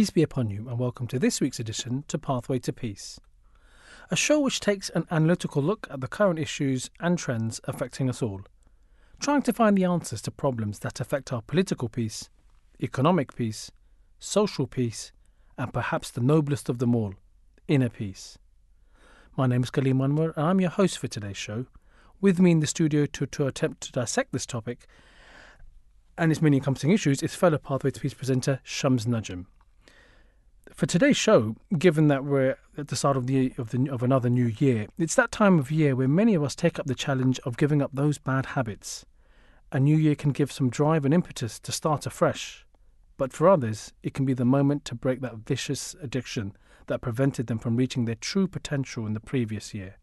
Peace be upon you, and welcome to this week's edition to Pathway to Peace, a show which takes an analytical look at the current issues and trends affecting us all, trying to find the answers to problems that affect our political peace, economic peace, social peace, and perhaps the noblest of them all, inner peace. My name is Kaleem Anwar, and I'm your host for today's show. With me in the studio to, to attempt to dissect this topic and its many encompassing issues is fellow Pathway to Peace presenter Shams Najm. For today's show, given that we're at the start of the of the of another new year, it's that time of year where many of us take up the challenge of giving up those bad habits. A new year can give some drive and impetus to start afresh, but for others, it can be the moment to break that vicious addiction that prevented them from reaching their true potential in the previous year.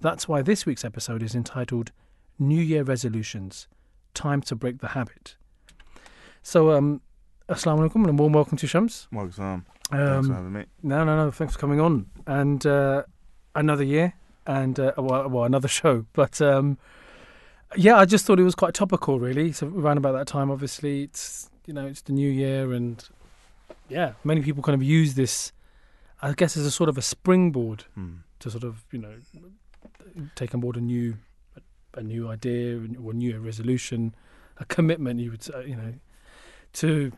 That's why this week's episode is entitled New Year Resolutions Time to Break the Habit. So, um, Assalamu alaikum and warm welcome to Shams. Welcome. Thanks for Um, having me. no, no, no, thanks for coming on. And uh, another year and, uh, well, well, another show. But um, yeah, I just thought it was quite topical, really. So, around about that time, obviously, it's, you know, it's the new year and yeah, many people kind of use this, I guess, as a sort of a springboard Hmm. to sort of you know take on board a new a new idea or a new resolution, a commitment. You would say, you know, to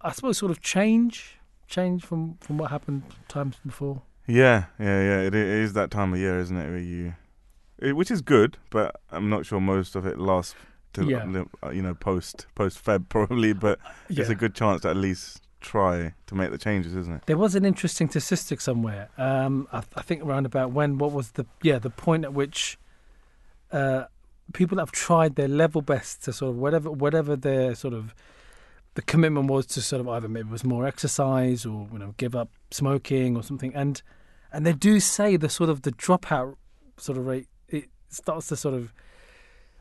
I suppose sort of change, change from from what happened times before. Yeah, yeah, yeah. It, it is that time of year, isn't it? Where you, it, which is good, but I'm not sure most of it lasts to Yeah. uh, you know post post Feb probably. But it's a good chance to at least try to make the changes, isn't it? There was an interesting statistic somewhere. Um, I, I think around about when what was the yeah the point at which uh, people that have tried their level best to sort of whatever whatever their sort of the commitment was to sort of either maybe it was more exercise or you know give up smoking or something and and they do say the sort of the dropout sort of rate it starts to sort of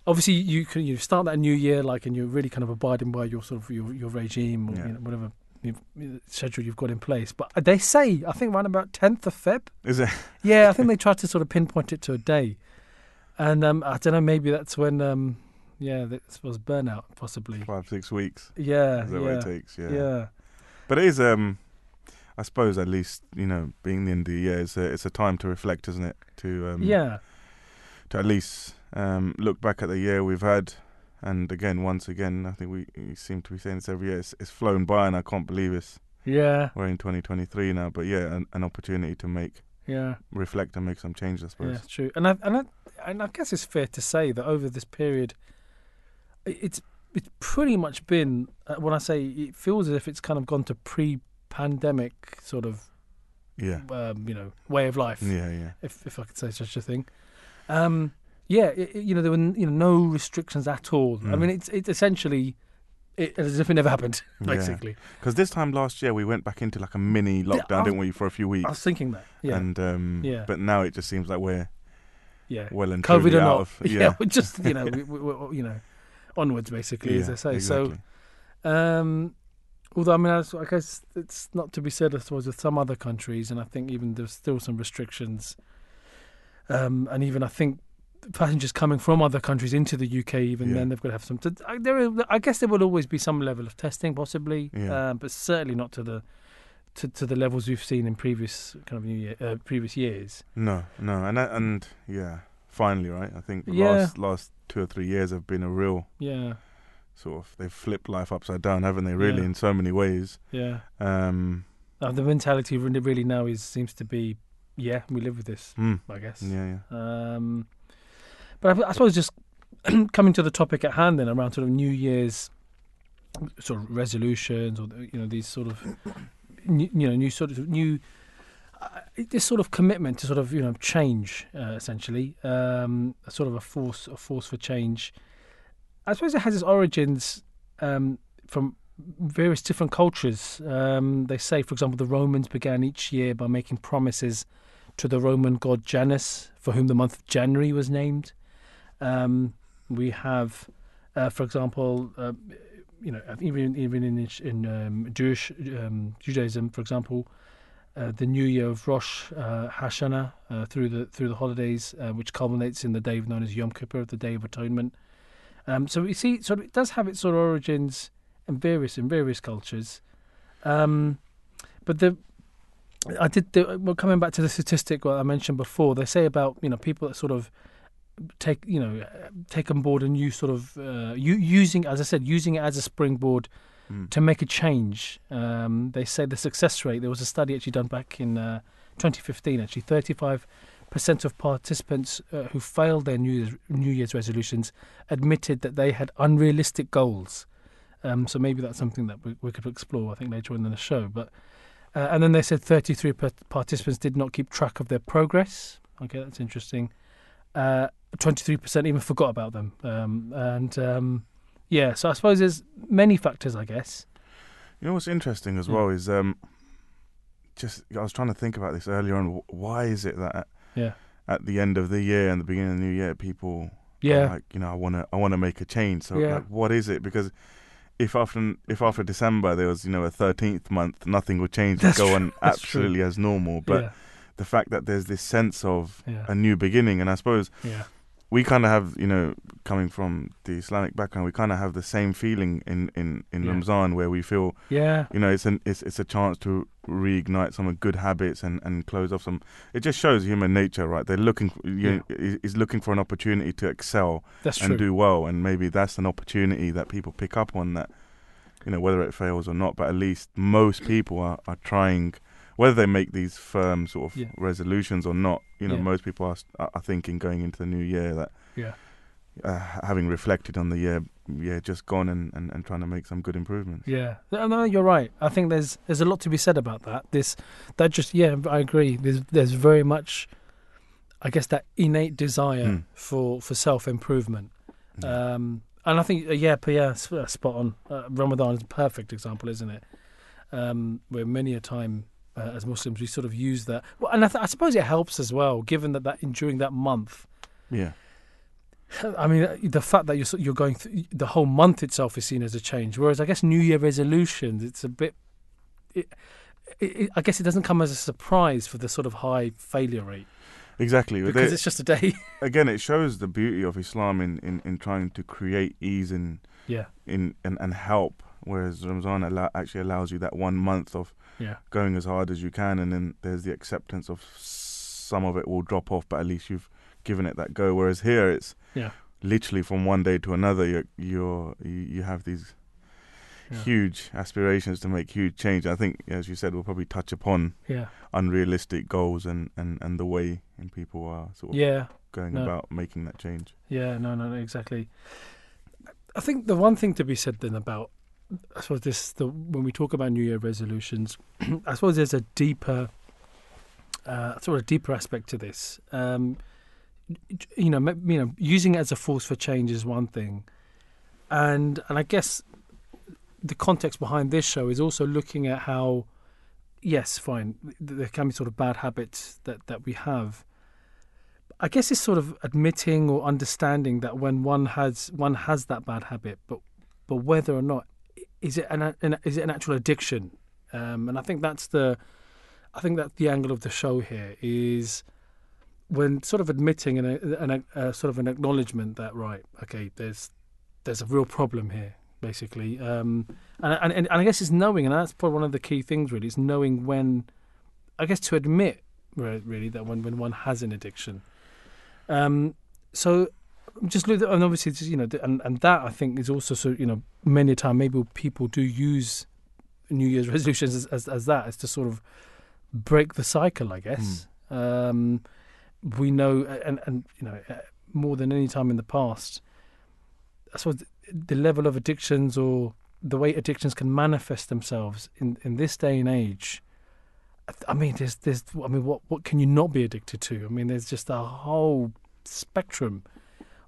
obviously you can you start that new year like and you're really kind of abiding by your sort of your, your regime or Yeah. you know, whatever you've, schedule you've got in place but they say I think around about 10th of Feb Is it? yeah, I think they tried to sort of pinpoint it to a day, and um, I don't know. Maybe that's when, um, yeah, this was burnout, possibly. Five six weeks. Yeah, Is that yeah, what it takes? Yeah. yeah, But it is. Um, I suppose at least you know, being the end of the year, it's a it's a time to reflect, isn't it? To um, yeah, to at least um, look back at the year we've had. And again, once again, I think we, we seem to be saying this every year. It's, it's flown by, and I can't believe it's yeah, we're in 2023 now. But yeah, an, an opportunity to make yeah, reflect and make some changes. I suppose. yeah. It's true, and I and I and I guess it's fair to say that over this period, it's it's pretty much been. Uh, when I say it feels as if it's kind of gone to pre-pandemic sort of, Yeah, um, you know, way of life. yeah, yeah. if if I could say such a thing. Um, yeah, it, you know there were you know no restrictions at all. I Mm. mean, it's it's essentially it, as if it never happened, basically. Because this time last year we went back into like a mini lockdown, I- didn't we, for a few weeks? I was thinking that. Yeah, And um, Yeah. but now it just seems like we're yeah. well and COVID or out not, of yeah, we're just you know we, we, we, you know onwards basically, as Yeah, they say. exactly. So, um, although I mean, I guess it's not to be said, I suppose, with some other countries, and I think even there's still some restrictions. Um, and even I think passengers coming from other countries into the UK, even Yeah. then they've got to have some. To, I, there, I guess there will always be some level of testing, possibly, Yeah. um, but certainly not to the to, to the levels we've seen in previous kind of new year, uh, previous years. no, no, and and yeah, finally, right? I think the Yeah. last last two or three years have been a real Yeah, sort of they've flipped life upside down, haven't they? Really, Yeah. in so many ways. yeah. Um, Uh, the mentality really, now is seems to be, yeah, we live with this. mm, I guess. yeah, yeah. Um, but I, I suppose just coming to the topic at hand, then around sort of New Year's sort of resolutions, or you know these sort of new, you know new sort of new this sort of commitment to sort of you know change uh, essentially, um, sort of a force a force for change. I suppose it has its origins um, from various different cultures. Um, they say, for example, the Romans began each year by making promises to the Roman god Janus, for whom the month of January was named. Um, we have, uh, for example, uh, you know, even even in in um, Jewish um, Judaism, for example, uh, the New Year of Rosh uh, Hashanah uh, through the through the holidays, uh, which culminates in the day known as Yom Kippur, the Day of Atonement. Um, so we see, sort of, it does have its sort of origins in various in various cultures. Um, but the I did. The, well, coming back to the statistic what I mentioned before, they say about you know people that sort of take you know take on board a new sort of uh, u- using as I said using it as a springboard Mm. to make a change. Um, they say the success rate. There was a study actually done back in uh, 2015. Actually, 35 percent of participants uh, who failed their New Year's, New Year's resolutions admitted that they had unrealistic goals. Um, so maybe that's something that we, we could explore. I think later on in the show. But uh, and then they said 33 per- participants did not keep track of their progress. Okay, that's interesting. Uh, 23% even forgot about them. Um, and um, yeah, so I suppose there's many factors, I guess. You know what's interesting as Mm. well is um, just I was trying to think about this earlier on. Why is it that Yeah. at the end of the year and the beginning of the new year, people are Yeah. like you know I want to I want to make a change. So Yeah. like, what is it? Because if after if after December there was you know a thirteenth month, nothing would change. That's go true. on That's true. absolutely as normal. But yeah, the fact that there's this sense of yeah, a new beginning, and I suppose yeah, we kind of have, you know, coming from the Islamic background, we kind of have the same feeling in in in Yeah. Ramzan where we feel, yeah, you know, it's an it's it's a chance to reignite some of good habits and and close off some. It just shows human nature, right? They're looking, for, you know, is is looking for an opportunity to excel that's and true. do well, and maybe that's an opportunity that people pick up on that, you know, whether it fails or not. But at least most people are are trying. Whether they make these firm sort of Yeah. resolutions or not, you know, Yeah. most people are, are thinking going into the new year that Yeah, uh, having reflected on the year, yeah, just gone and, and, and trying to make some good improvements. yeah. No, you're right. I think there's there's a lot to be said about that. This, that just yeah, I agree. There's there's very much, I guess, that innate desire Mm. for for self improvement. Mm. Um, and I think, uh, yeah, but yeah, uh, spot on. Uh, Ramadan is a perfect example, isn't it? Um, where many a time uh, as Muslims we sort of use that. Well, and I, th- I suppose it helps as well, given that that in, during that month. yeah, I mean, uh, the fact that you're you're going through the whole month itself is seen as a change. Whereas I guess New Year resolutions, it's a bit. It, it, I guess it doesn't come as a surprise for the sort of high failure rate exactly. Because they- it's just a day. again, it shows the beauty of Islam in, in, in trying to create ease in yeah, in and, and help, whereas Ramzan allow, actually allows you that one month of yeah, going as hard as you can, and then there's the acceptance of some of it will drop off, but at least you've given it that go. Whereas here, it's yeah, literally from one day to another. You're, you're you have these yeah. huge aspirations to make huge change. I think, as you said, we'll probably touch upon yeah, unrealistic goals and, and, and the way in people are sort of yeah. going no. about making that change. Yeah, no, no, no, exactly. I think the one thing to be said then about, I suppose this, the when we talk about New Year resolutions, I suppose there's a deeper, uh, sort of deeper aspect to this. Um, you know, you know, using it as a force for change is one thing, and and I guess the context behind this show is also looking at how, yes, fine, there can be sort of bad habits that that we have. I guess it's sort of admitting or understanding that when one has one has that bad habit, but but whether or not is it an, an is it an actual addiction? Um, and I think that's the I think that's the angle of the show here is when sort of admitting and a, a, a sort of an acknowledgement that right, okay, there's there's a real problem here, basically. Um, and, and and I guess it's knowing, and that's probably one of the key things. Really, is knowing when, I guess, to admit really that when when one has an addiction. Um, so just look, and obviously, just, you know, and and that I think is also so you know many a time maybe people do use New Year's resolutions as as, as that as to sort of break the cycle, I guess. Um, we know, and and you know, uh, more than any time in the past, I suppose the level of addictions or the way addictions can manifest themselves in in this day and age. I I mean, there's there's I mean, what what can you not be addicted to? I mean, there's just a whole spectrum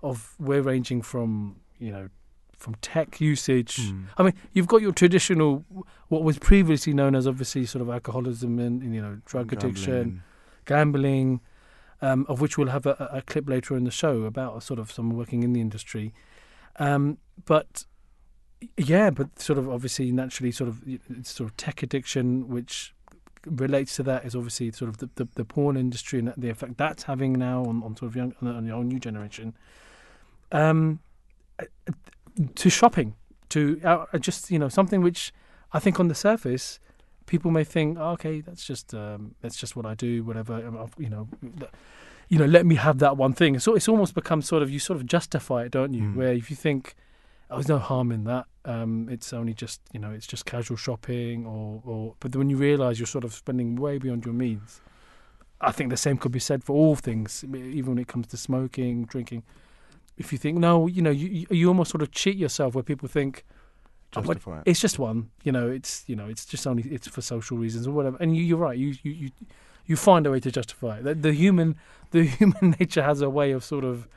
of we're ranging from you know from tech usage. Mm. I mean, you've got your traditional, what was previously known as obviously sort of alcoholism and you know drug addiction, gambling, um, of which we'll have a, a clip later in the show about sort of someone working in the industry. Um, but yeah, but sort of obviously naturally sort of sort of tech addiction, which relates to that is obviously sort of the, the, the porn industry and the effect that's having now on, on sort of young on the whole new generation. Um, to shopping, to uh, just you know something which I think on the surface people may think, oh, okay, that's just um, that's just what I do, whatever. um, You know, you know, let me have that one thing. So it's almost become sort of you sort of justify it, don't you? Mm. Where if you think, oh, there's no harm in that. Um, it's only just you know, it's just casual shopping, or or. But when you realise you're sort of spending way beyond your means, I think the same could be said for all things, even when it comes to smoking, drinking. If you think no, you know, you you, almost sort of cheat yourself, where people think Oh, Justify it. it's just one. You know, it's you know, it's just only it's for social reasons or whatever. And you, you're right. You you you you find a way to justify it. The, the human the human nature has a way of sort of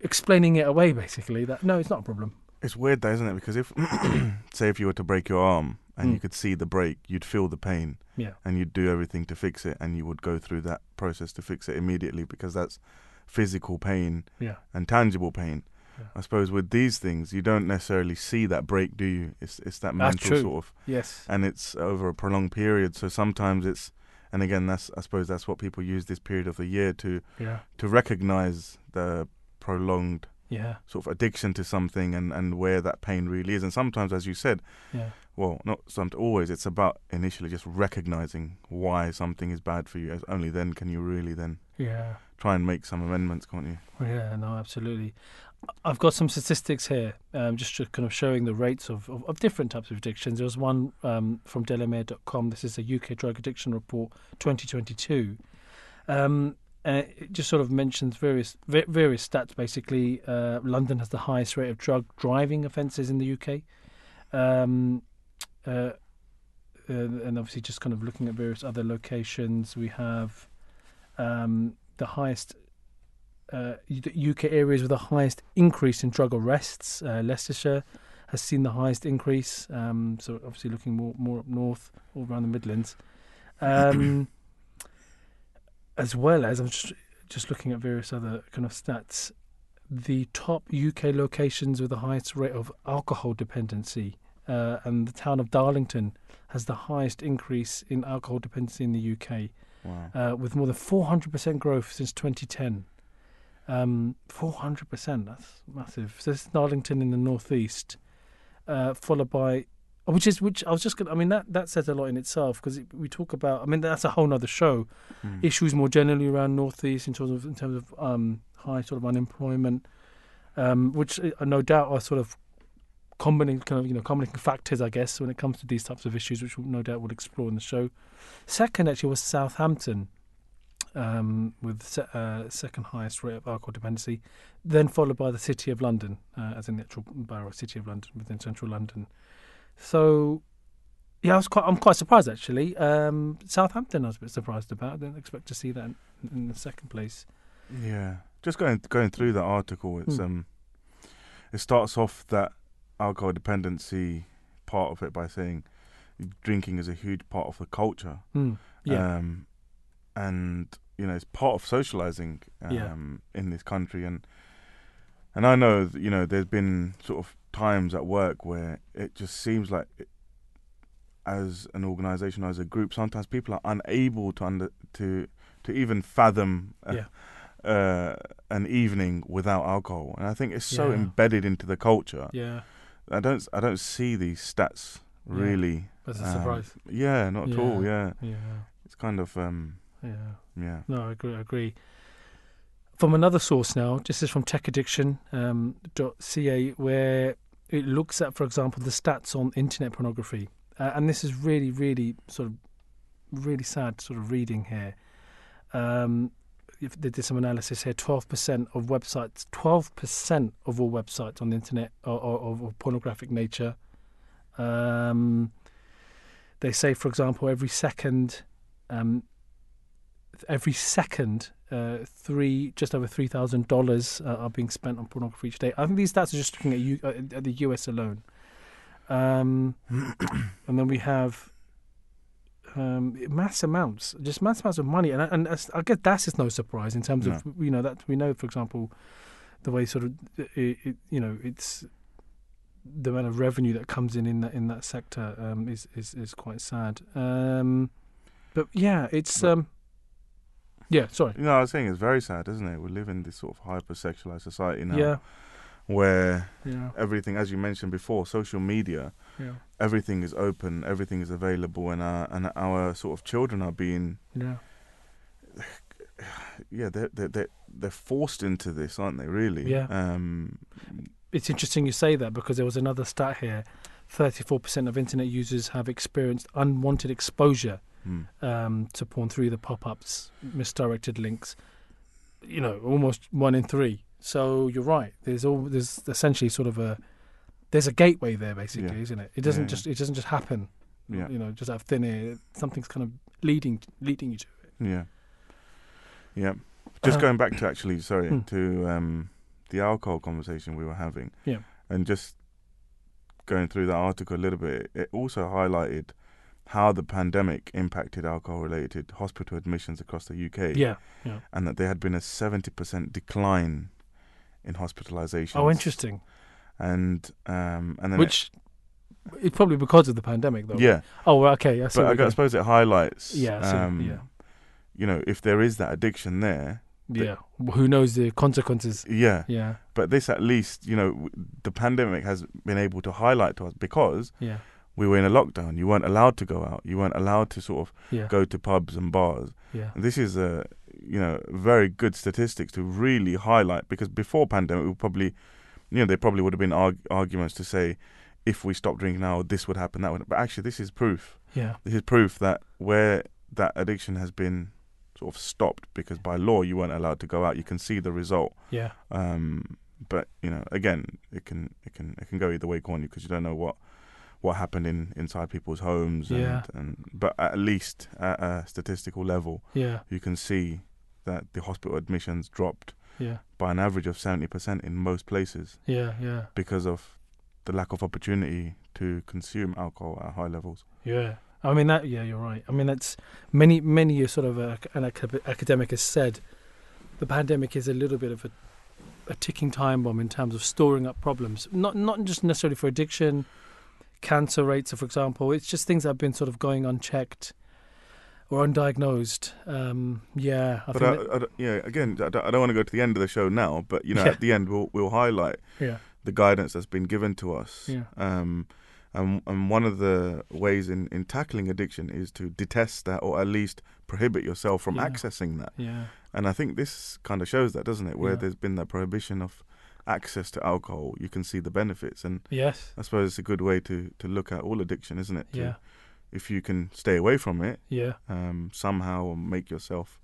explaining it away. Basically, that no, it's not a problem. It's weird, though, isn't it? Because if, say, if you were to break your arm and Mm. you could see the break, you'd feel the pain Yeah, and you'd do everything to fix it, and you would go through that process to fix it immediately because that's physical pain yeah, and tangible pain. Yeah. I suppose with these things, you don't necessarily see that break, do you? It's it's that That's mental true. sort of, yes, and it's over a prolonged period. So sometimes it's, and again, that's I suppose that's what people use this period of the year to yeah, to recognize the prolonged yeah, sort of addiction to something and, and where that pain really is. And sometimes, as you said, yeah, well, not some always. It's about initially just recognizing why something is bad for you. As only then can you really then yeah. try and make some amendments, can't you? Yeah, no, absolutely. I've got some statistics here, um, just to kind of showing the rates of, of, of different types of addictions. There was one um, from Delamere.com. This is a UK drug addiction report 2022. Um, and it- just sort of mentions various various stats. Basically, uh, London has the highest rate of drug driving offences in the UK. Um, uh, uh, and obviously, just kind of looking at various other locations, we have um, the highest uh, UK areas with the highest increase in drug arrests. Uh, Leicestershire has seen the highest increase. Um, so obviously looking more more up north, all around the Midlands, um, as well as I'm just just looking at various other kind of stats. The top UK locations with the highest rate of alcohol dependency, uh, and the town of Darlington has the highest increase in alcohol dependency in the UK Wow. uh, with more than 400% growth since 2010. Um, 400%, that's massive. So this is Darlington in the northeast, uh, followed by, which is, which I was just going to, I mean, that, that says a lot in itself because it, we talk about, I mean, that's a whole nother show. Mm. Issues more generally around northeast in terms of, in terms of um, high sort of unemployment, um, which uh, no doubt are sort of combining kind of you know combining factors I guess when it comes to these types of issues which we'll no doubt we'll explore in the show. Second actually was Southampton um, with se- uh, second highest rate of alcohol dependency, then followed by the City of London uh, as in the actual borough City of London within central London. So yeah, I was quite I'm quite surprised actually. Um, Southampton I was a bit surprised about. I didn't expect to see that in, in the second place. Yeah, just going going through the article, it's Hmm. um, it starts off that alcohol dependency part of it by saying drinking is a huge part of the culture, Hmm. Yeah. um, and you know it's part of socializing um, Yeah. in this country, and and I know that, you know there's been sort of times at work where it just seems like. It, as an organization, as a group, sometimes people are unable to under to to even fathom uh, Yeah. uh, an evening without alcohol, and I think it's so Yeah. embedded into the culture. yeah. I don't I don't see these stats Yeah. really. That's a um, surprise. Yeah, not at all. Yeah, Yeah. it's kind of um, Yeah. yeah. No, I agree. I agree. From another source now, this is from techaddiction.ca, um, where it looks at, for example, the stats on internet pornography. Uh, and this is really, really sort of really sad sort of reading here. Um, they did some analysis here, 12% of websites, 12% of all websites on the internet are, are, are of pornographic nature. Um, they say, for example, every second, um, every second, uh, three just over three thousand uh, dollars are being spent on pornography each day. I think these stats are just looking at, U- uh, at the US alone. Um, and then we have um, mass amounts, just mass amounts of money, and I- and I guess that's just no surprise in terms of you know that we know, for example, the way sort of it, it, you know it's the amount of revenue that comes in in that in that sector um, is, is is quite sad. Um, but yeah, it's But- um, yeah. Sorry. You know, I was saying it's very sad, isn't it? We live in this sort of hyper sexualized society now. Yeah. where Yeah. everything, as you mentioned before, social media, Yeah. everything is open, everything is available, and our and our sort of children are being, Yeah. yeah, they're they're they're, they're forced into this, aren't they? Really? Yeah. Um, It's interesting you say that because there was another stat here. 34% of internet users have experienced unwanted exposure hmm. um, to porn through the pop-ups, misdirected links. You know, almost one in three. So you're right. There's all there's essentially sort of a there's a gateway there, basically, Yeah. isn't it? It doesn't Yeah, just it doesn't just happen. Yeah. You know, just out of thin air. Something's kind of leading leading you to it. Yeah. Yeah. Just Uh, going back to actually, sorry, Hmm. to um, the alcohol conversation we were having. Yeah. And just going through that article a little bit, it also highlighted how the pandemic impacted alcohol related hospital admissions across the UK. Yeah. Yeah. And that there had been a 70% decline in hospitalizations. Oh, interesting. And um, and then Which it's probably because of the pandemic, though. it, yeah, Oh, well, okay. I but I, suppose it highlights Yeah, see, um, yeah. you know, if there is that addiction there, yeah. Who knows the consequences? yeah, Yeah. But this, at least, you know, the pandemic has been able to highlight to us because Yeah. We were in a lockdown. You weren't allowed to go out. You weren't allowed to sort of Yeah. go to pubs and bars. Yeah. And this is a, you know, very good statistics to really highlight because before pandemic, we probably, you know, there probably would have been arg- arguments to say, if we stop drinking now, this would happen, that would. But actually, this is proof. Yeah. This is proof that where that addiction has been sort of stopped because by law you weren't allowed to go out. You can see the result. Yeah. Um, but you know, again, it can it can it can go either way, can't you? Because you don't know what what happened in inside people's homes. And, Yeah. and but at least at a statistical level, Yeah. you can see that the hospital admissions dropped Yeah. by an average of seventy percent in most places Yeah. Yeah. because of the lack of opportunity to consume alcohol at high levels. Yeah. I mean that. Yeah, you're right. I mean that's many many sort of uh, an academic has said the pandemic is a little bit of a a ticking time bomb in terms of storing up problems. Not not just necessarily for addiction, cancer rates, for example. It's just things that have been sort of going unchecked or undiagnosed. Um, yeah. I but think I, I yeah, again, I don't, I don't want to go to the end of the show now. But you know, Yeah. at the end, we'll we'll highlight yeah. the guidance that's been given to us. Yeah. Um, and, and one of the ways in, in tackling addiction is to detest that or at least prohibit yourself from Yeah. accessing that. Yeah. And I think this kind of shows that, doesn't it? Where Yeah. there's been that prohibition of access to alcohol, you can see the benefits. And Yes. I suppose it's a good way to, to look at all addiction, isn't it? To- Yeah. If you can stay away from it, Yeah. um, somehow make yourself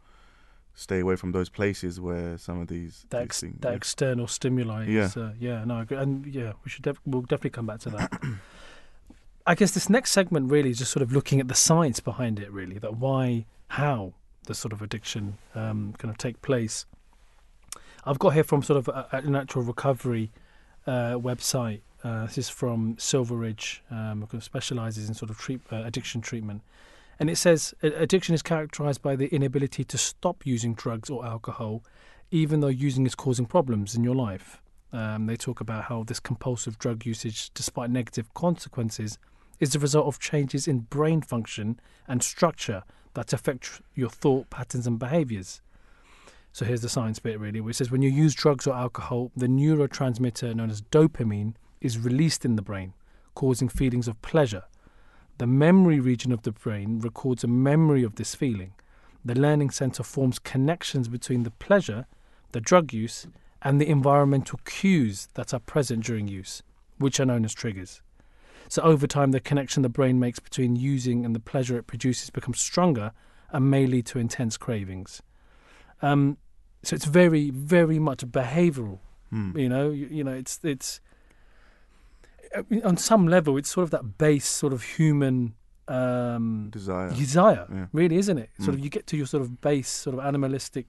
stay away from those places where some of these, that, ex- things. that yeah. external stimuli. Yeah. Is, uh, yeah, no, and yeah, we should def- we'll definitely come back to that. I guess this next segment really is just sort of looking at the science behind it, really, that why, how the sort of addiction um, kind of take place. I've got here from sort of a, natural recovery uh, website. Uh, this is from Silver Ridge, um, who specialises in sort of treat, uh, addiction treatment. And it says addiction is characterized by the inability to stop using drugs or alcohol, even though using is causing problems in your life. Um, they talk about how this compulsive drug usage, despite negative consequences, is the result of changes in brain function and structure that affect your thought patterns and behaviors. So here's the science bit really, which says when you use drugs or alcohol, the neurotransmitter known as dopamine is released in the brain, causing feelings of pleasure. The memory region of the brain records a memory of this feeling. The learning center forms connections between the pleasure, the drug use, and the environmental cues that are present during use, which are known as triggers. So over time, the connection the brain makes between using and the pleasure it produces becomes stronger and may lead to intense cravings. Um, so it's very, very much behavioural. Hmm. You know, you, you know, it's it's on some level, it's sort of that base sort of human um, Desire. desire, Yeah. really, isn't it? Sort Mm. of you get to your sort of base, sort of animalistic,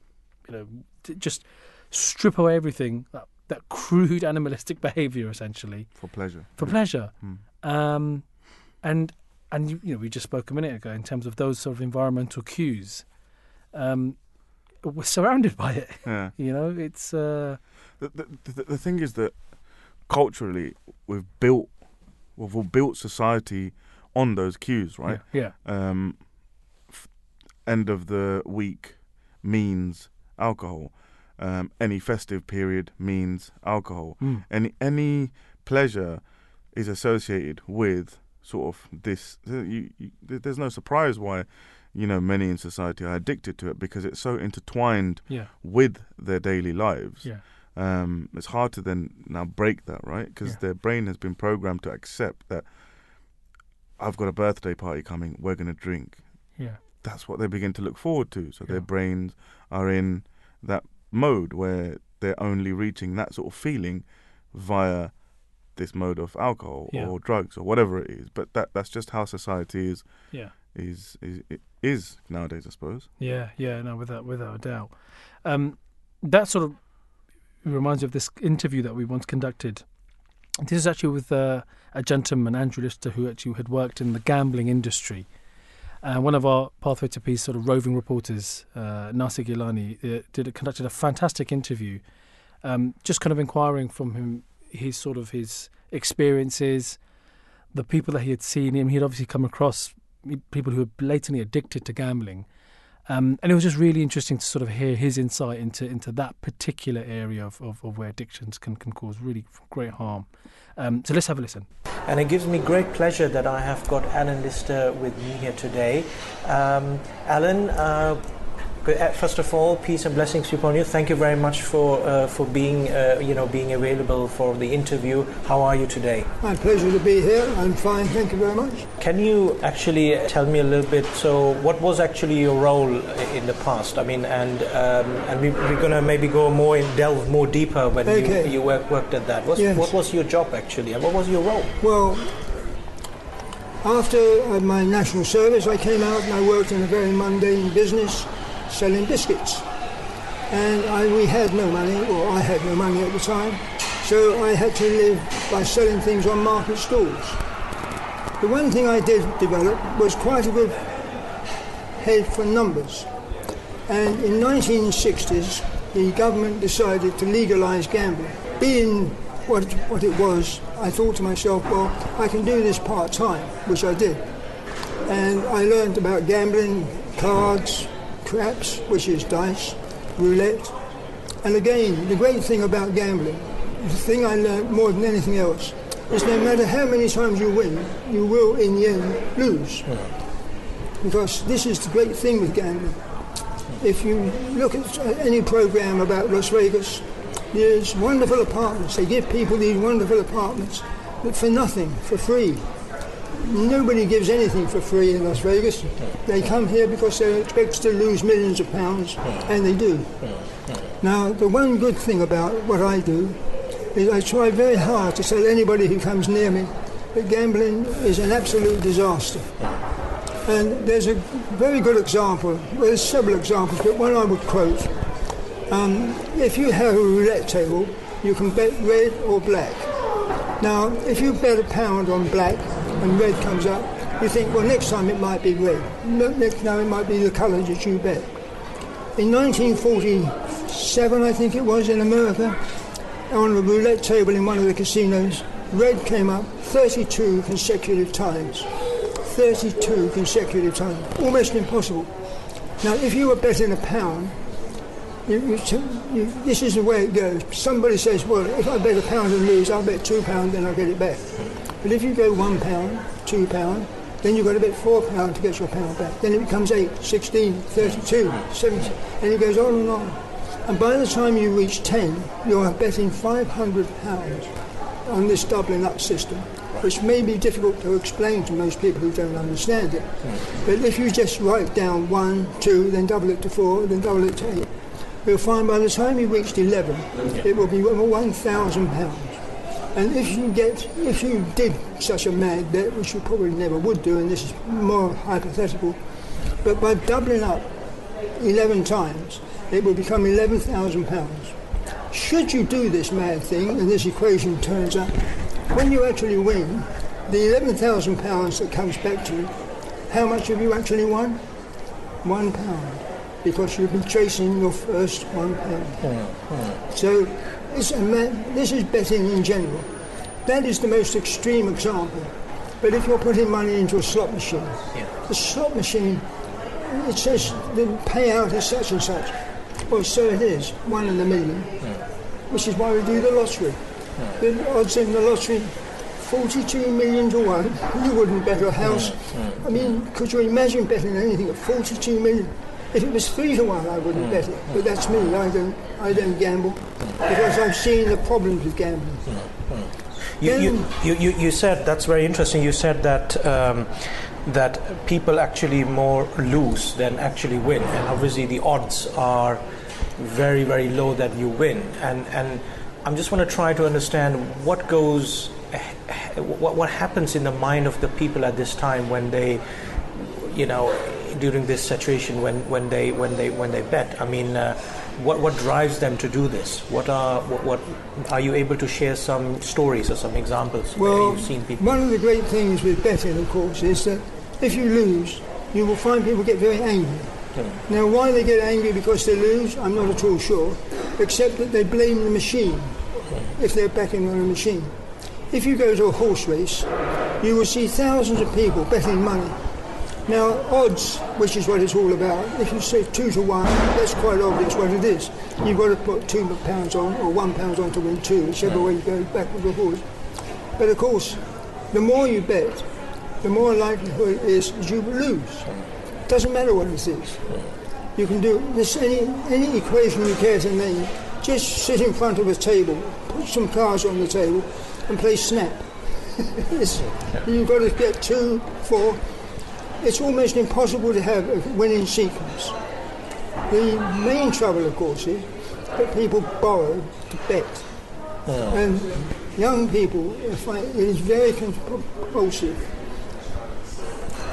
you know, just strip away everything that, that crude animalistic behaviour, essentially, for pleasure. for pleasure. Hmm. Um, and and you, you know, we just spoke a minute ago in terms of those sort of environmental cues. Um, we're surrounded by it. Yeah. You know, it's uh, The, the, the, the thing is that culturally we've built we've all built society on those cues, right? Yeah, Um, f- end of the week means alcohol. um, any festive period means alcohol. Mm. Any any pleasure is associated with sort of this. You, you, there's no surprise why you know many in society are addicted to it because it's so intertwined Yeah. with their daily lives. Yeah. Um, it's hard to then now break that, right? Because Yeah. their brain has been programmed to accept that I've got a birthday party coming, we're going to drink. Yeah. That's what they begin to look forward to. So their brains are in that mode where they're only reaching that sort of feeling via this mode of alcohol Yeah. or drugs or whatever it is. But that that's just how society is Yeah. Is is is nowadays, I suppose. Yeah, yeah, no, without without a doubt. Um, that sort of reminds me of this interview that we once conducted. This is actually with uh, a gentleman, Andrew Lister, who actually had worked in the gambling industry. And one of our Pathway to Peace sort of roving reporters, uh, Nasir Gilani, uh, conducted a fantastic interview, um, just kind of inquiring from him his sort of his experiences, the people that he had seen him. He'd obviously come across people who are blatantly addicted to gambling. Um, and it was just really interesting to sort of hear his insight into into that particular area of, of, of where addictions can, can cause really great harm. Um, so let's have a listen. And it gives me great pleasure that I have got Alan Lister with me here today. Um, Alan, uh, first of all, peace and blessings be upon you. Thank you very much for uh, for being uh, you know being available for the interview. How are you today? My pleasure to be here. I'm fine, thank you very much. Can you actually tell me a little bit? So, what was actually your role in the past? I mean, and um, and we, we're gonna maybe go more in delve more deeper when Okay. you you work, worked at that. Yes. What was your job actually, and what was your role? Well, after uh, my national service, I came out and I worked in a very mundane business selling biscuits. And I, we had no money, or I had no money at the time, so I had to live by selling things on market stalls. The one thing I did develop was quite a good head for numbers. And in 1960s, the government decided to legalise gambling. Being what, what it was, I thought to myself, well, I can do this part-time, which I did. And I learned about gambling, cards, craps, which is dice, roulette. And again, the great thing about gambling, the thing I learned more than anything else, is no matter how many times you win, you will in the end lose. Because this is the great thing with gambling. If you look at uh, any program about Las Vegas, there's wonderful apartments. They give people these wonderful apartments but for nothing, for free. Nobody gives anything for free in Las Vegas. They come here because they expect to lose millions of pounds, and they do. Now, the one good thing about what I do is I try very hard to tell anybody who comes near me that gambling is an absolute disaster. And there's a very good example, well, there's several examples, but one I would quote. Um, if you have a roulette table, you can bet red or black. Now, if you bet a pound on black and red comes up, you think, well, next time it might be red. Next time it might be the colour that you bet. In 1947, I think it was, in America, on a roulette table in one of the casinos, red came up 32 consecutive times. 32 consecutive times. Almost impossible. Now, if you were betting a pound, you, you, you, this is the way it goes. Somebody says, well, if I bet a pound and lose, I'll bet two pounds, then I'll get it back. But if you go one pound, two pound, then you've got to bet four pound to get your pound back. Then it becomes 8, 16, 32, 70, and it goes on and on. And by the time you reach 10, you are betting 500 pounds on this doubling up system, which may be difficult to explain to most people who don't understand it. But if you just write down one, two, then double it to four, then double it to eight, you'll find by the time you reached 11, it will be over 1,000 pounds. And if you get, if you did such a mad bet, which you probably never would do, and this is more hypothetical, but by doubling up 11 times, it would become 11,000 pounds. Should you do this mad thing, and this equation turns up, when you actually win, the 11,000 pounds that comes back to you, how much have you actually won? One pound, because you've been chasing your first one pound. Hmm, hmm. So it's a ma- this is betting in general. That is the most extreme example. But if you're putting money into a slot machine, the slot machine, it says the payout is such and such. Well, so it is, one in a million, hmm. which is why we do the lottery. Hmm. The odds in the lottery, 42 million to one. You wouldn't bet a house. Hmm. I mean, could you imagine betting anything at 42 million? If it was three to one, I wouldn't bet it. But that's me. I don't. I don't gamble because I've seen the problems with gambling. You, you, you, you, you said that's very interesting. You said that um, that people actually more lose than actually win, and obviously the odds are very very low that you win. And and I'm just want to try to understand what goes, what what happens in the mind of the people at this time when they, you know, during this situation when, when they when they when they bet. I mean. Uh, what, what drives them to do this? What are what, what are you able to share some stories or some examples where Well, you've seen people? one of the great things with betting, of course, is that if you lose, you will find people get very angry. Now, why they get angry because they lose, I'm not at all sure, except that they blame the machine if they're betting on a machine. If you go to a horse race, you will see thousands of people betting money. Now, odds, which is what it's all about, if you say two to one, that's quite obvious what it is. You've got to put two pounds on or one pound on to win two, whichever way you go back with the horse. But of course, the more you bet, the more likelihood is you lose. Doesn't matter what it is. You can do this any any equation you care to name. Just sit in front of a table, put some cards on the table, and play snap. You've got to get two, four. It's almost impossible to have a winning sequence. The main trouble, of course, is that people borrow to bet. And young people, uh, it is very compulsive.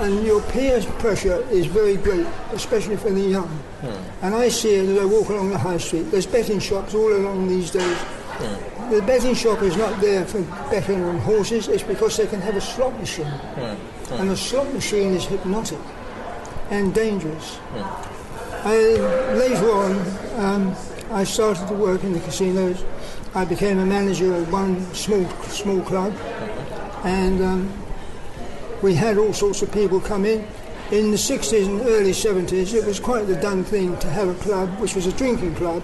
And your peer pressure is very great, especially for the young. Hmm. And I see it as I walk along the high street. There's betting shops all along these days. Hmm. The betting shop is not there for betting on horses, it's because they can have a slot machine. And a slot machine is hypnotic and dangerous. I, later on, um, I started to work in the casinos. I became a manager of one small small club, and um, we had all sorts of people come in. In the 60s and early 70s, it was quite the done thing to have a club which was a drinking club,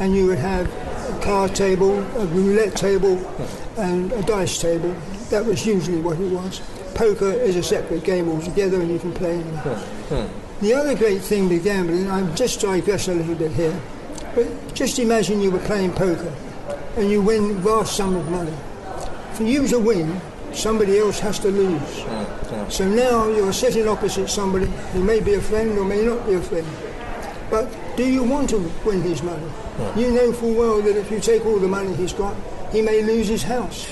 and you would have a card table, a roulette table, and a dice table. That was usually what it was. Poker is a separate game altogether, and you can play in the other great thing with gambling, I'm just digress a little bit here, but just imagine you were playing poker and you win vast sum of money. For you to win, somebody else has to lose. So now you're sitting opposite somebody who may be a friend or may not be a friend. But do you want to win his money? You know full well that if you take all the money he's got, he may lose his house.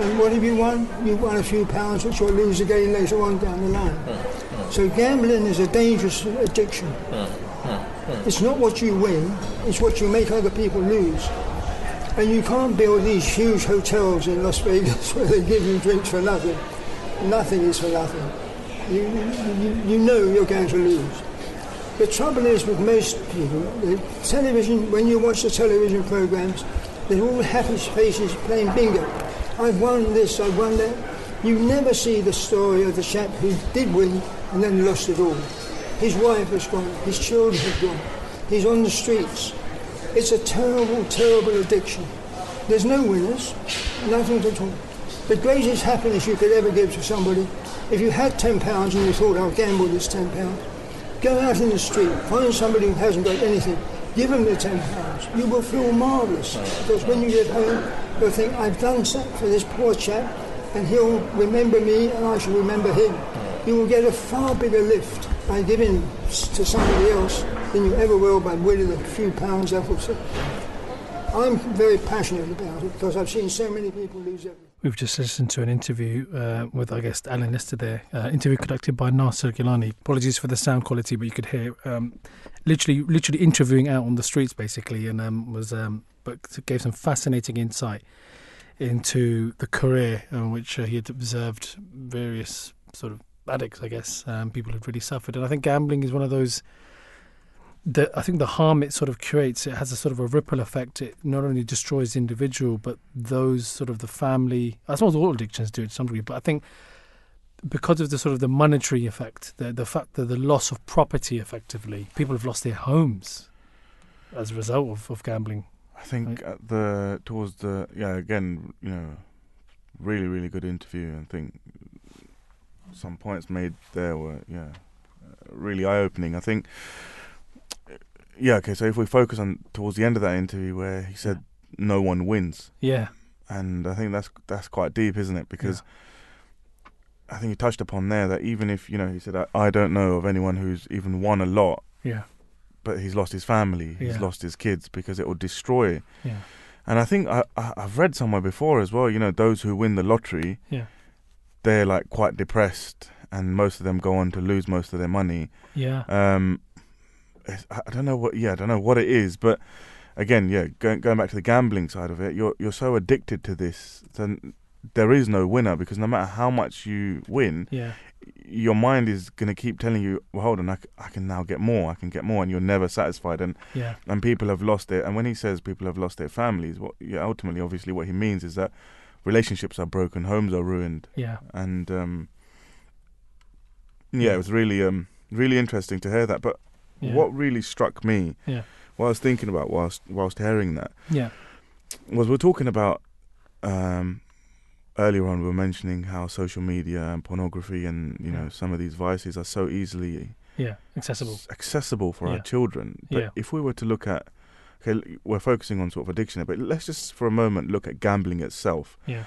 And what have you won? You've won a few pounds, which you'll lose again later on down the line. Hmm, hmm. So gambling is a dangerous addiction. Hmm, it's not what you win, it's what you make other people lose. And you can't build these huge hotels in Las Vegas where they give you drinks for nothing. Nothing is for nothing. You, you, you know you're going to lose. The trouble is with most people, the television, when you watch the television programs, they're all happy faces playing bingo. I've won this, I've won that. You never see the story of the chap who did win and then lost it all. His wife has gone, his children have gone, he's on the streets. It's a terrible, terrible addiction. There's no winners, nothing at all. The greatest happiness you could ever give to somebody, if you had £10 and you thought, I'll gamble this £10, go out in the street, find somebody who hasn't got anything, give them the £10. You will feel marvellous because when you get home, you'll think, I've done something for this poor chap and he'll remember me and I shall remember him. You will get a far bigger lift by giving to somebody else than you ever will by winning a few pounds I'm very passionate about it because I've seen so many people lose everything. We've just listened to an interview uh, with our guest Alan Lister there. Uh, interview conducted by Nasser Gilani. Apologies for the sound quality, but you could hear um, literally, literally interviewing out on the streets basically, and um, was um, but gave some fascinating insight into the career in which uh, he had observed various sort of addicts, I guess, um, people who've really suffered. And I think gambling is one of those the, I think the harm it sort of creates, it has a sort of a ripple effect. It not only destroys the individual, but those sort of the family. I suppose all addictions do it to some degree, but I think because of the sort of the monetary effect, the the fact that the loss of property, effectively, people have lost their homes. as a result of, of gambling. I think at the towards the yeah again you know really really good interview and think some points made there were yeah really eye opening. I think yeah okay so if we focus on towards the end of that interview where he said no one wins Yeah, and I think that's that's quite deep, isn't it? Because I think he touched upon there that even if you know he said I, I don't know of anyone who's even won a lot, yeah, but he's lost his family, he's Yeah. lost his kids because it will destroy. yeah, And I think I, I I've read somewhere before as well. You know, those who win the lottery, Yeah. they're like quite depressed, and most of them go on to lose most of their money. yeah, Um, I I don't know what. Yeah, I don't know what it is, but again, yeah, going going back to the gambling side of it, you're you're so addicted to this, then there is no winner because no matter how much you win, yeah, your mind is going to keep telling you, well, hold on, I, c- I can now get more, I can get more, and you're never satisfied. And yeah, and people have lost their. And when he says people have lost their families, what yeah, ultimately, obviously, what he means is that relationships are broken, homes are ruined, yeah, and um, yeah, it was really um really interesting to hear that. But yeah. what really struck me, Yeah. what I was thinking about whilst whilst hearing that, Yeah, was we're talking about um, earlier on. We were mentioning how social media and pornography and you know some of these vices are so easily yeah, accessible. accessible for our children. But if we were to look at, okay, we're focusing on sort of addiction, but let's just for a moment look at gambling itself. Yeah,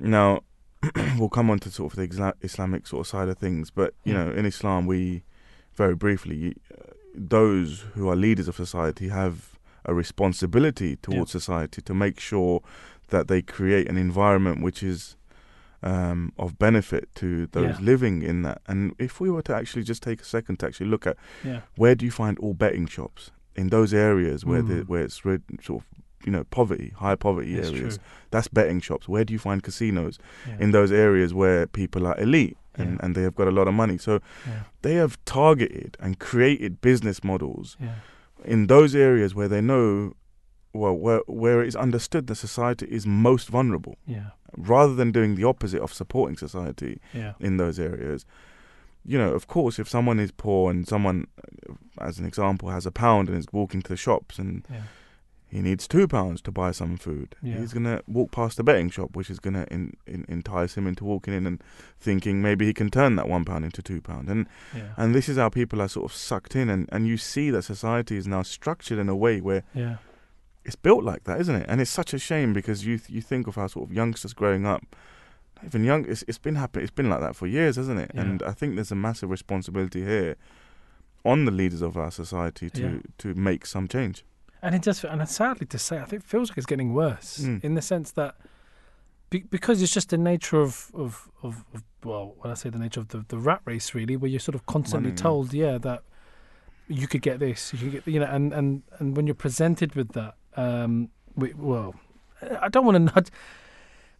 Now, we'll come on to sort of the Isla- Islamic sort of side of things, but you Yeah. know, in Islam, we very briefly, uh, those who are leaders of society have a responsibility towards society to make sure that they create an environment which is um, of benefit to those Yeah. living in that. And if we were to actually just take a second to actually look at yeah, where do you find all betting shops in those areas where the, Mm. where it's re- sort of you know poverty, high poverty it's areas. true. That's betting shops. Where do you find casinos? Yeah. in those areas where people are elite and, Yeah. and they have got a lot of money. So yeah, they have targeted and created business models yeah, in those areas where they know, well, where, where it is understood that society is most vulnerable, yeah, rather than doing the opposite of supporting society yeah, in those areas. You know, of course, if someone is poor and someone, as an example, has a pound and is walking to the shops and yeah, he needs two pounds to buy some food. Yeah. He's gonna walk past a betting shop, which is gonna in, in, entice him into walking in and thinking maybe he can turn that one pound into two pound. And yeah, and this is how people are sort of sucked in, and, and you see that society is now structured in a way where yeah, it's built like that, isn't it? And it's such a shame because you you think of how sort of youngsters growing up, even young, it's, it's been happen, it's been like that for years, hasn't it? And I think there's a massive responsibility here on the leaders of our society to to make some change. And it does, and sadly to say, I think it feels like it's getting worse Mm. in the sense that be, because it's just the nature of, of, of, of well, when I say the nature of the, the rat race, really, where you're sort of constantly Money, told, yeah, that you could get this, you could get, you know, and, and, and when you're presented with that, um, we, well, I don't want to nudge,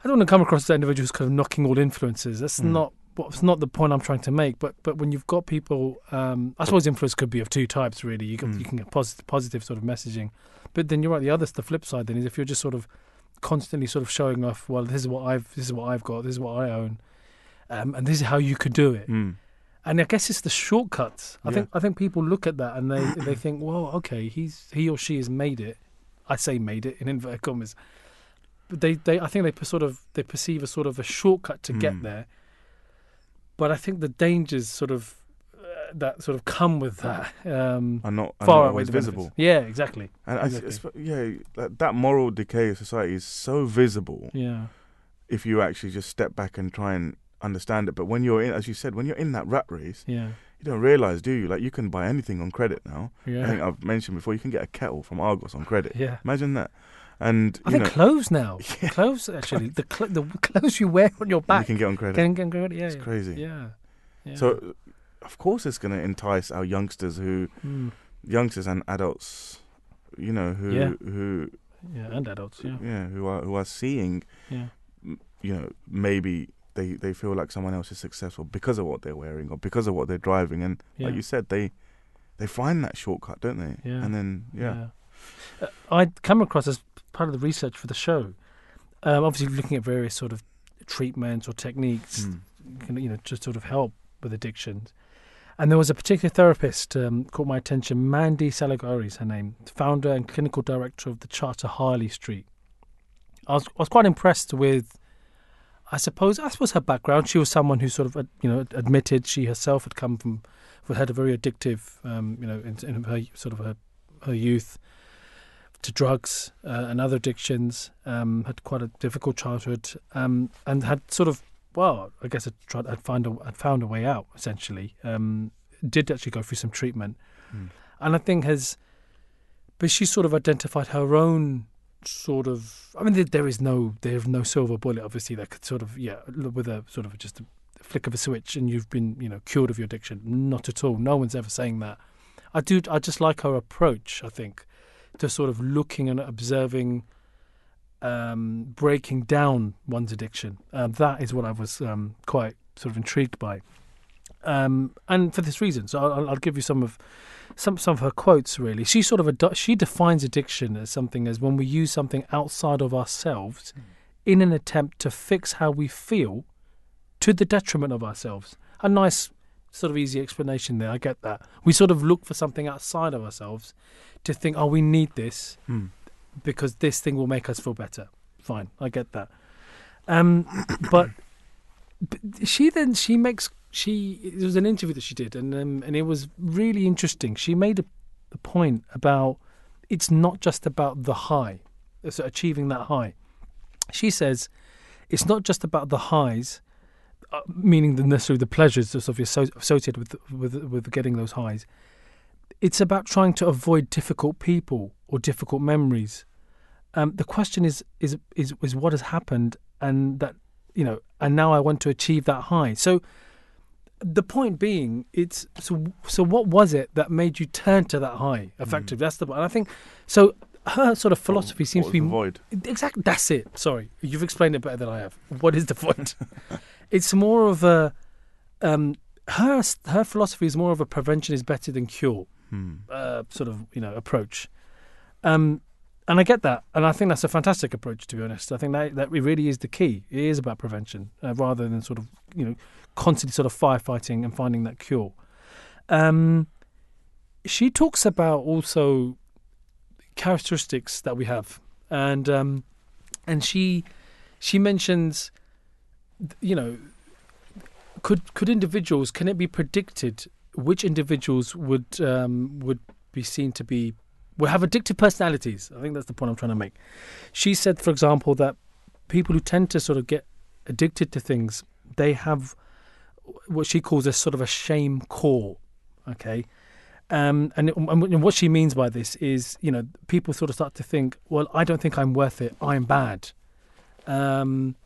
I don't want to come across as an individual who's kind of knocking all influences. That's Mm. not what's not the point I'm trying to make. But but when you've got people, um, I suppose influence could be of two types really. You can Mm. you can get positive positive sort of messaging, but then you're right. The other the flip side then is if you're just sort of constantly sort of showing off. Well, this is what I've this is what I've got. This is what I own, um, and this is how you could do it. Mm. And I guess it's the shortcuts. I Yeah. think I think people look at that and they they think, well, okay, he's he or she has made it. I say made it in inverted commas. But they, they I think they per- sort of they perceive a sort of a shortcut to get Mm. there. But I think the dangers sort of uh, that sort of come with that um, Are not, are far not the visible. benefits. Yeah, exactly. And I, Exactly. it's, yeah, that, that moral decay of society is so visible Yeah, if you actually just step back and try and understand it. But when you're in, as you said, when you're in that rat race, yeah, you don't realize, do you? Like you can buy anything on credit now. Yeah. I think I've mentioned before, you can get a kettle from Argos on credit. yeah. Imagine that. And I you think know, clothes now. Clothes actually. The cl- the clothes you wear on your back, you can get on credit. can can go. Yeah, it's yeah. crazy. Yeah. yeah. So, of course, it's going to entice our youngsters, who Mm. youngsters and adults, you know, who Yeah. who yeah, and adults. Yeah, yeah, who are who are seeing yeah, you know, maybe they, they feel like someone else is successful because of what they're wearing or because of what they're driving, and yeah. like you said, they they find that shortcut, don't they? Yeah. And then yeah, Uh, I'd come across as part of the research for the show. Um, obviously, looking at various sort of treatments or techniques, Mm. can, you know, just sort of help with addictions. And there was a particular therapist um, caught my attention, Mandy Saligari is her name, founder and clinical director of the Charter Harley Street. I was, I was quite impressed with, I suppose, I suppose her background. She was someone who sort of, you know, admitted she herself had come from, had a very addictive, um, you know, in, in her sort of her, her youth to drugs uh, and other addictions. Um, had quite a difficult childhood, um, and had sort of well, I guess I tried. I'd find a, I'd found a way out. Essentially, um, did actually go through some treatment, Mm. and I think has, but she sort of identified her own sort of. I mean, there, there is no there's no silver bullet, obviously, that could sort of yeah, with a sort of just a flick of a switch and you've been you know cured of your addiction. Not at all. No one's ever saying that. I do. I just like her approach. I think to sort of looking and observing um, breaking down one's addiction. Um, that is what I was um, quite sort of intrigued by, um, and for this reason. So I'll, I'll, give you some of some some of her quotes. Really, she sort of ad- she defines addiction as something as when we use something outside of ourselves in an attempt to fix how we feel to the detriment of ourselves. A nice sort of easy explanation there. I get that. We sort of look for something outside of ourselves to think, oh, we need this Mm. because this thing will make us feel better. Fine, I get that. Um, but, but she then she makes she it was an interview that she did and um, and it was really interesting. She made a, a point about it's not just about the high, so achieving that high. She says it's not just about the highs, uh, meaning the necessarily the pleasures that's obviously asso- associated with with with getting those highs. It's about trying to avoid difficult people or difficult memories. Um, the question is, is is is what has happened, and that you know, and now I want to achieve that high. So, the point being, it's so. So, what was it that made you turn to that high? Effective. That's the. And I think so. Her sort of philosophy What- seems what to be void. Exactly. That's it. Sorry, you've explained it better than I have. What is the point? it's more of a um, her her philosophy is more of a prevention is better than cure Hmm. uh, sort of you know approach. Um, and I get that, and I think that's a fantastic approach. To be honest, I think that that really is the key. It is about prevention uh, rather than sort of you know constantly sort of firefighting and finding that cure. Um, she talks about also characteristics that we have, and um, and she she mentions, you know, could could individuals can it be predicted which individuals would um, would be seen to be will have addictive personalities? I think that's the point I'm trying to make. She said, for example, that people who tend to sort of get addicted to things, they have what she calls a sort of a shame core. Okay. Um, and, it, and what she means by this is, you know, people sort of start to think, well, I don't think I'm worth it. I'm bad. Um,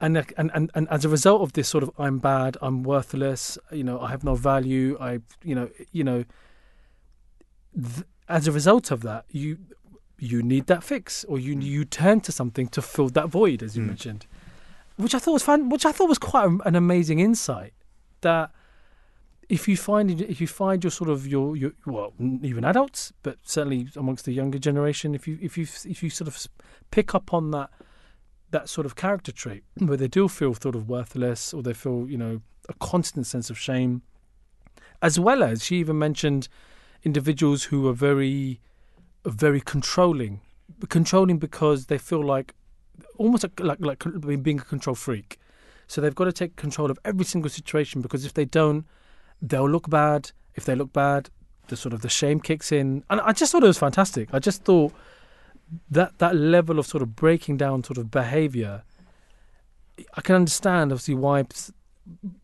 and, and and and as a result of this sort of I'm bad, I'm worthless, you know, I have no value, I you know, you know th- as a result of that, you you need that fix or you you turn to something to fill that void as you Mm. mentioned. Which I thought was fun, which I thought was quite an amazing insight that if you find if you find your sort of your your well even adults but certainly amongst the younger generation if you if you if you sort of pick up on that that sort of character trait where they do feel sort of worthless or they feel you know a constant sense of shame. As well as she even mentioned individuals who are very very controlling controlling because they feel like almost like like, like being a control freak. So they've got to take control of every single situation because if they don't they'll look bad. If they look bad the sort of the shame kicks in. And i just thought it was fantastic. I just thought that that level of sort of breaking down sort of behavior i can understand obviously why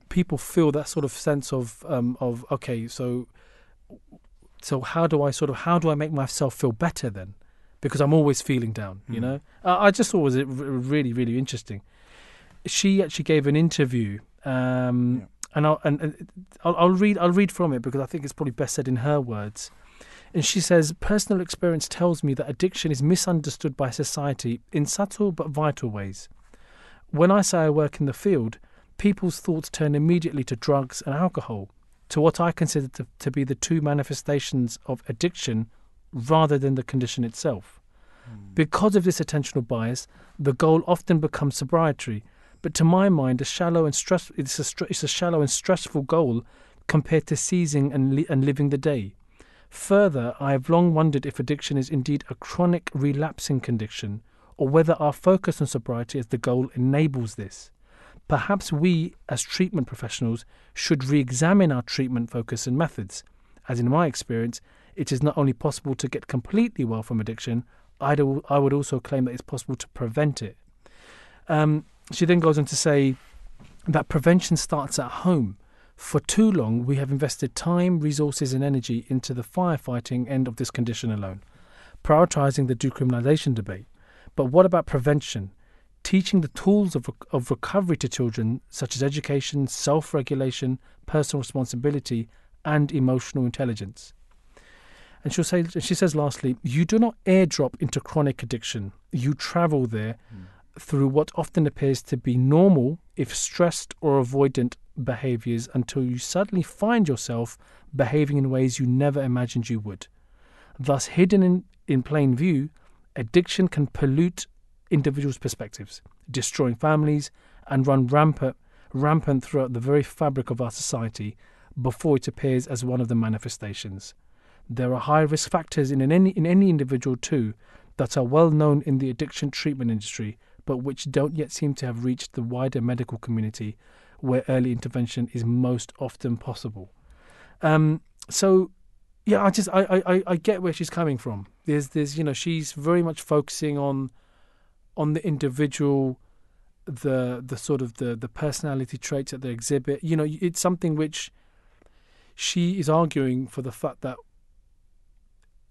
people feel that sort of sense of um of okay so so how do i sort of how do i make myself feel better then because i'm always feeling down you Mm. know uh, i just thought it was really really interesting she actually gave an interview um Yeah. and I'll, and, and I'll, I'll read I'll read from it because I think it's probably best said in her words. And she says, "Personal experience tells me that addiction is misunderstood by society in subtle but vital ways. When I say I work in the field, people's thoughts turn immediately to drugs and alcohol, to what I consider to, to be the two manifestations of addiction, rather than the condition itself. Hmm. Because of this attentional bias, the goal often becomes sobriety." But to my mind, a shallow and stress it's a, it's a shallow and stressful goal compared to seizing and, li- and living the day. Further, I have long wondered if addiction is indeed a chronic relapsing condition or whether our focus on sobriety as the goal enables this. Perhaps we, as treatment professionals, should re examine our treatment focus and methods, as in my experience, it is not only possible to get completely well from addiction, I'd, I would also claim that it's possible to prevent it. Um, she then goes on to say that prevention starts at home. For too long, we have invested time, resources, and energy into the firefighting end of this condition alone, prioritizing the decriminalization debate. But what about prevention? Teaching the tools of, of recovery to children, such as education, self regulation, personal responsibility, and emotional intelligence. And she'll say, she says lastly, you do not airdrop into chronic addiction. You travel there hmm. through what often appears to be normal, if stressed or avoidant behaviors, until you suddenly find yourself behaving in ways you never imagined you would. Thus, hidden in, in plain view, addiction can pollute individuals' perspectives, destroying families, and run rampant, rampant throughout the very fabric of our society before it appears as one of the manifestations. There are high risk factors in any, in any individual too that are well known in the addiction treatment industry, but which don't yet seem to have reached the wider medical community where early intervention is most often possible. Um, so, yeah, I just I, I, I get where she's coming from. There's there's you know she's very much focusing on on the individual, the the sort of the the personality traits that they exhibit. You know, it's something which she is arguing for the fact that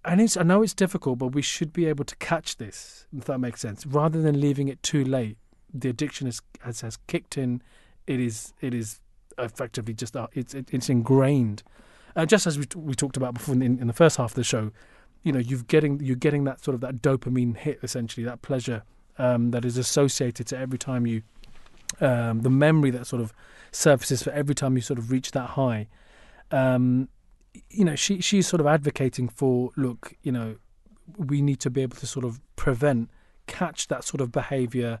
and it's I know it's difficult, but we should be able to catch this, if that makes sense, rather than leaving it too late. The addiction has has, has kicked in. It is it is effectively just uh, it's it, it's ingrained. Uh, just as we we talked about before in, in the first half of the show, you know, you've getting you're getting that sort of that dopamine hit essentially, that pleasure um, that is associated to every time you, um, the memory that sort of surfaces for every time you sort of reach that high. Um, you know, she she's sort of advocating for look, you know, we need to be able to sort of prevent, catch that sort of behaviour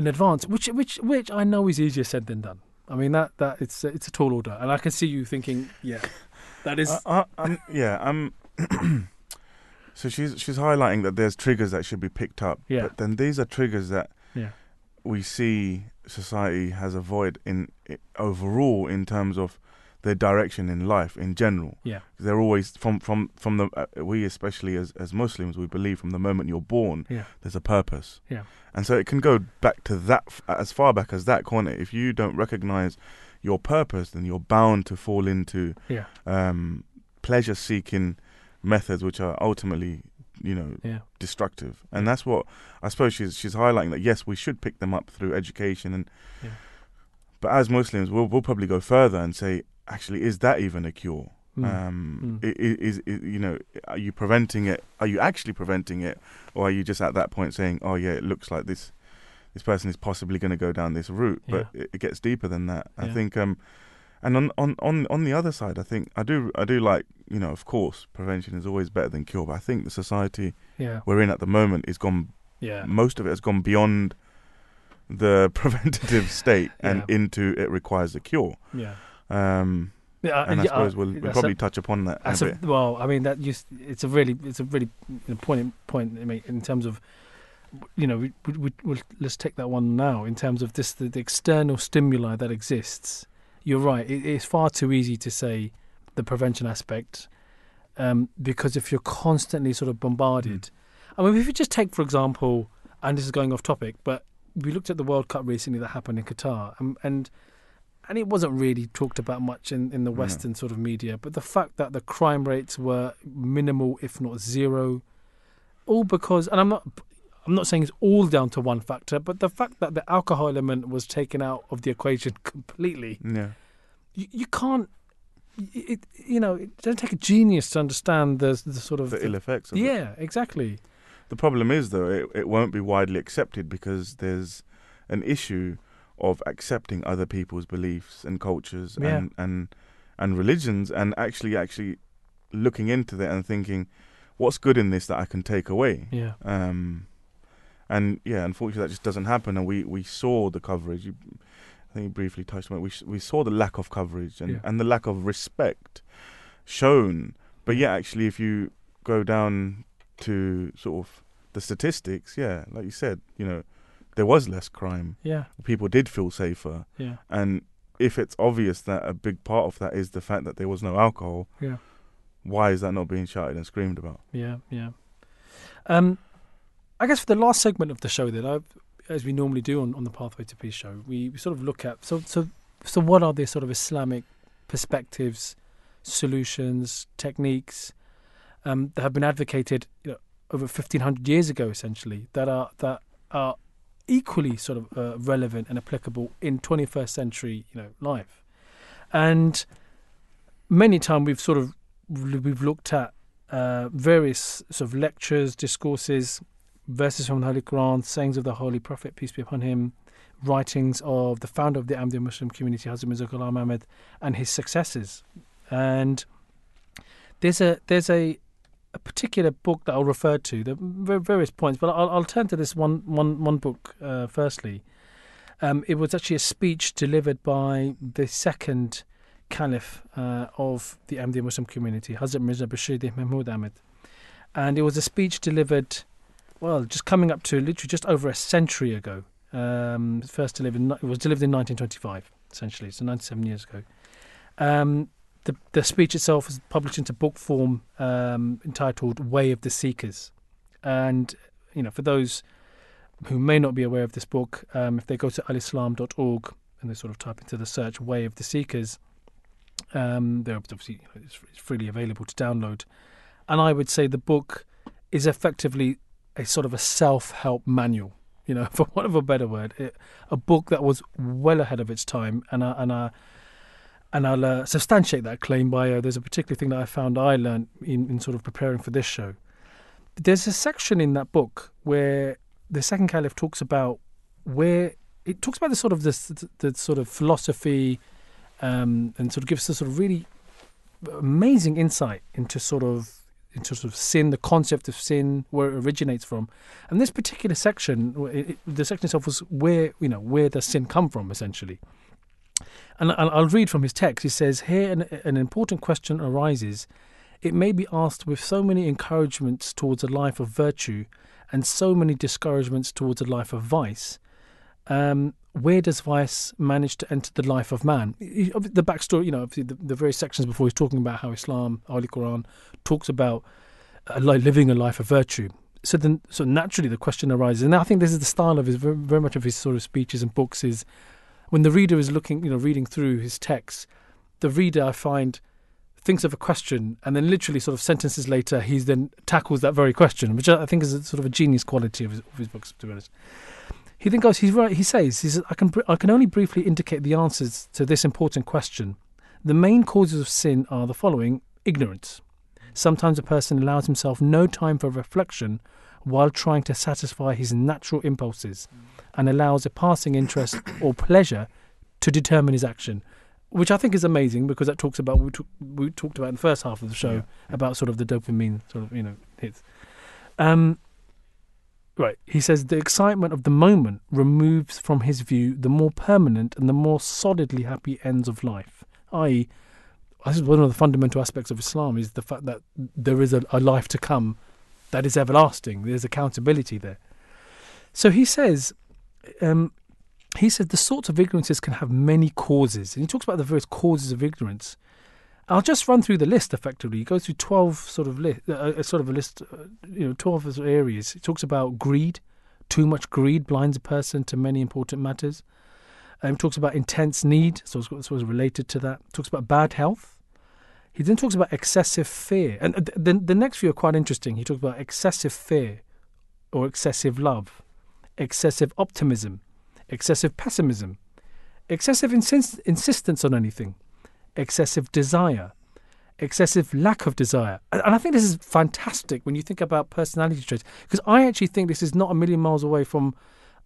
in advance, which which which I know is easier said than done. I mean that that it's it's a tall order, and I can see you thinking, yeah, that is I, I'm, yeah, I'm. so she's she's highlighting that there's triggers that should be picked up. Yeah. But then these are triggers that Yeah. we see society has avoid in overall in terms of their direction in life in general. yeah They're always from from from the uh, we especially as as Muslims we believe from the moment you're born yeah there's a purpose. Yeah. And so it can go back to that f- as far back as that corner. If you don't recognize your purpose, then you're bound to fall into yeah um, pleasure seeking methods which are ultimately you know yeah destructive and that's what i suppose she's she's highlighting that yes we should pick them up through education and Yeah. but as muslims we'll, we'll probably go further and say actually is that even a cure? Mm. um Mm. i- i- is, you know are you preventing it? Are you actually preventing it? Or are you just at that point saying oh yeah it looks like this this person is possibly going to go down this route but it, it gets deeper than that. I think um and on, on on on the other side i think i do i do like you know of course prevention is always better than cure but i think the society yeah. we're in at the moment is gone yeah. most of it has gone beyond the preventative state and Yeah. into it requires a cure. Yeah um yeah and i yeah, suppose we'll, we'll probably a- touch upon that a a, bit well, I mean that just it's a really it's a really important point. I mean, in terms of you know, we, we, we, we'll, let's take that one now. In terms of this, the, the external stimuli that exists, you're right. It, it's far too easy to say the prevention aspect um, because if you're constantly sort of bombarded, I mean, if you just take for example, and this is going off topic, but we looked at the World Cup recently that happened in Qatar, and and, and it wasn't really talked about much in, in the No. Western sort of media. But the fact that the crime rates were minimal, if not zero, all because, and I'm not. I'm not saying it's all down to one factor, but the fact that the alcohol element was taken out of the equation completely, yeah you, you can't. It, you know, it doesn't take a genius to understand the the sort of the ill effects of it. yeah, exactly. The problem is, though, it, it won't be widely accepted because there's an issue of accepting other people's beliefs and cultures Yeah. and, and and religions, and actually actually looking into that and thinking, what's good in this that I can take away. Yeah, Um, and yeah, unfortunately, that just doesn't happen. And we, we saw the coverage. You, I think you briefly touched on it. We we saw the lack of coverage and, Yeah. and the lack of respect shown. But yeah, actually, if you go down to sort of the statistics, yeah, like you said, you know, there was less crime. Yeah, People did feel safer, yeah, and if it's obvious that a big part of that is the fact that there was no alcohol, yeah. why is that not being shouted and screamed about? Yeah, yeah. Um, I guess for the last segment of the show, then, I, as we normally do on, on the Pathway to Peace show, we, we sort of look at so so so what are the sort of Islamic perspectives, solutions, techniques um, that have been advocated you know, over fifteen hundred years ago, essentially that are that are equally sort of uh, relevant and applicable in twenty first century you know life, and many times we've sort of we've looked at uh, various sort of lectures, discourses, verses from the Holy Quran, sayings of the Holy Prophet, peace be upon him, writings of the founder of the Ahmadiyya Muslim community, Hazrat Mirza Ghulam Ahmad, and his successors. And there's a there's a, a particular book that I'll refer to. There are various points, but I'll, I'll turn to this one one one book uh, firstly. Um, it was actually a speech delivered by the second caliph uh, of the Ahmadiyya Muslim community, Hazrat Mirza Bashir Mahmud Ahmed. And it was a speech delivered, well, just coming up to literally just over a century ago. Um, first delivered, it was delivered in 1925, essentially, so 97 years ago. Um, the, the speech itself was published into book form um, entitled Way of the Seekers. And, you know, for those who may not be aware of this book, um, if they go to alislam.org and they sort of type into the search Way of the Seekers, um, they're obviously you know, it's, it's freely available to download. And I would say the book is effectively a sort of a self-help manual, you know, for want of a better word, it, a book that was well ahead of its time, and I, and I, and I'll uh, substantiate that claim by uh, there's a particular thing that I found I learned in, in sort of preparing for this show. There's a section in that book where the second caliph talks about where it talks about the sort of this the, sort of philosophy um, and sort of gives us sort of really amazing insight into sort of into sort of sin, the concept of sin, where it originates from, and this particular section, it- the section itself was where you know where does sin come from, essentially. And I'll, read from his text. He says here an, an important question arises. It may be asked with so many encouragements towards a life of virtue, and so many discouragements towards a life of vice. Um, where does vice manage to enter the life of man? The backstory, you know, the, the various sections before he's talking about how Islam, Holy Quran, talks about uh, li- living a life of virtue. So then, so naturally, the question arises, and I think this is the style of his very much of his sort of speeches and books is when the reader is looking, you know, reading through his text, the reader I find thinks of a question and then literally sort of sentences later he then tackles that very question, which I think is a, sort of a genius quality of his, of his books, to be honest. He then goes. He's right. He says, "He says I can I can only briefly indicate the answers to this important question. The main causes of sin are the following: ignorance. Sometimes a person allows himself no time for reflection while trying to satisfy his natural impulses, and allows a passing interest or pleasure to determine his action." Which I think is amazing because that talks about what we, we talked about in the first half of the show Yeah. about sort of the dopamine sort of you know hits. Um, Right. He says the excitement of the moment removes from his view the more permanent and the more solidly happy ends of life. I.e., this is one of the fundamental aspects of Islam is the fact that there is a, a life to come that is everlasting. There's accountability there. So he says, um, he says the sorts of ignorances can have many causes, and he talks about the various causes of ignorance. I'll just run through the list effectively. He goes through 12 sort of list, uh, uh, sort of a list, uh, you know, 12 sort areas. He talks about greed. Too much greed blinds a person to many important matters. Um, talks about intense need, so it's sort of related to that. Talks about bad health. He then talks about excessive fear. And uh, the, the next few are quite interesting. He talks about excessive fear or excessive love, excessive optimism, excessive pessimism, excessive insist- insistence on anything, excessive desire, excessive lack of desire. And and I think this is fantastic when you think about personality traits, because I actually think this is not a million miles away from,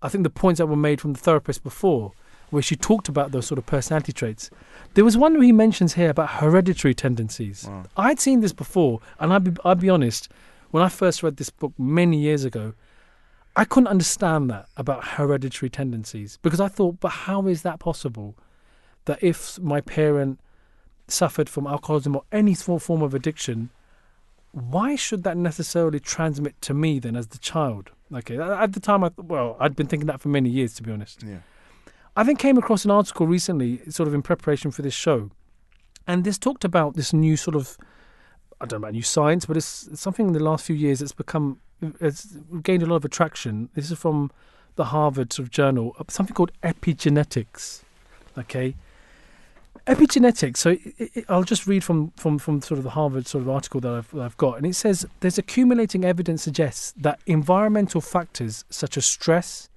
I think, the points that were made from the therapist before, where she talked about those sort of personality traits. There was one where he mentions here about hereditary tendencies. Wow. I'd seen this before, and I'd be, I'd be honest, when I first read this book many years ago, I couldn't understand that about hereditary tendencies because I thought, but how is that possible? That if my parent suffered from alcoholism or any form of addiction, why should that necessarily transmit to me then as the child? Okay, at the time, I well, I'd been thinking that for many years, to be honest. Yeah. I then came across an article recently, sort of in preparation for this show, and this talked about this new sort of, I don't know about new science, but it's, it's something in the last few years that's become, it's gained a lot of attraction. This is from the Harvard sort of journal, uh, something called epigenetics. Okay, epigenetics. So it, it, I'll just read from, from, from sort of the Harvard sort of article that I've, that I've got, and it says there's accumulating evidence suggests that environmental factors such as stress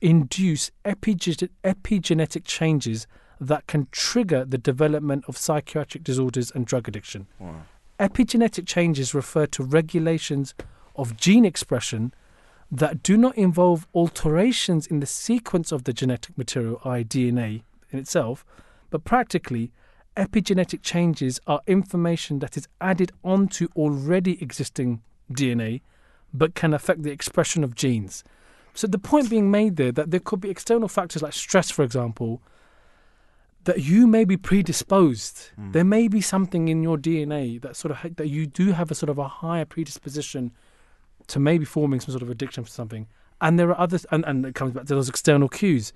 induce epige- epigenetic changes that can trigger the development of psychiatric disorders and drug addiction. Wow. Epigenetic changes refer to regulations of gene expression that do not involve alterations in the sequence of the genetic material, i.e., DNA in itself, but practically, epigenetic changes are information that is added onto already existing DNA but can affect the expression of genes. So the point being made there that there could be external factors like stress, for example, that you may be predisposed. Mm. There may be something in your DNA that sort of that you do have a sort of a higher predisposition to maybe forming some sort of addiction for something. And there are others, and, and it comes back to those external cues.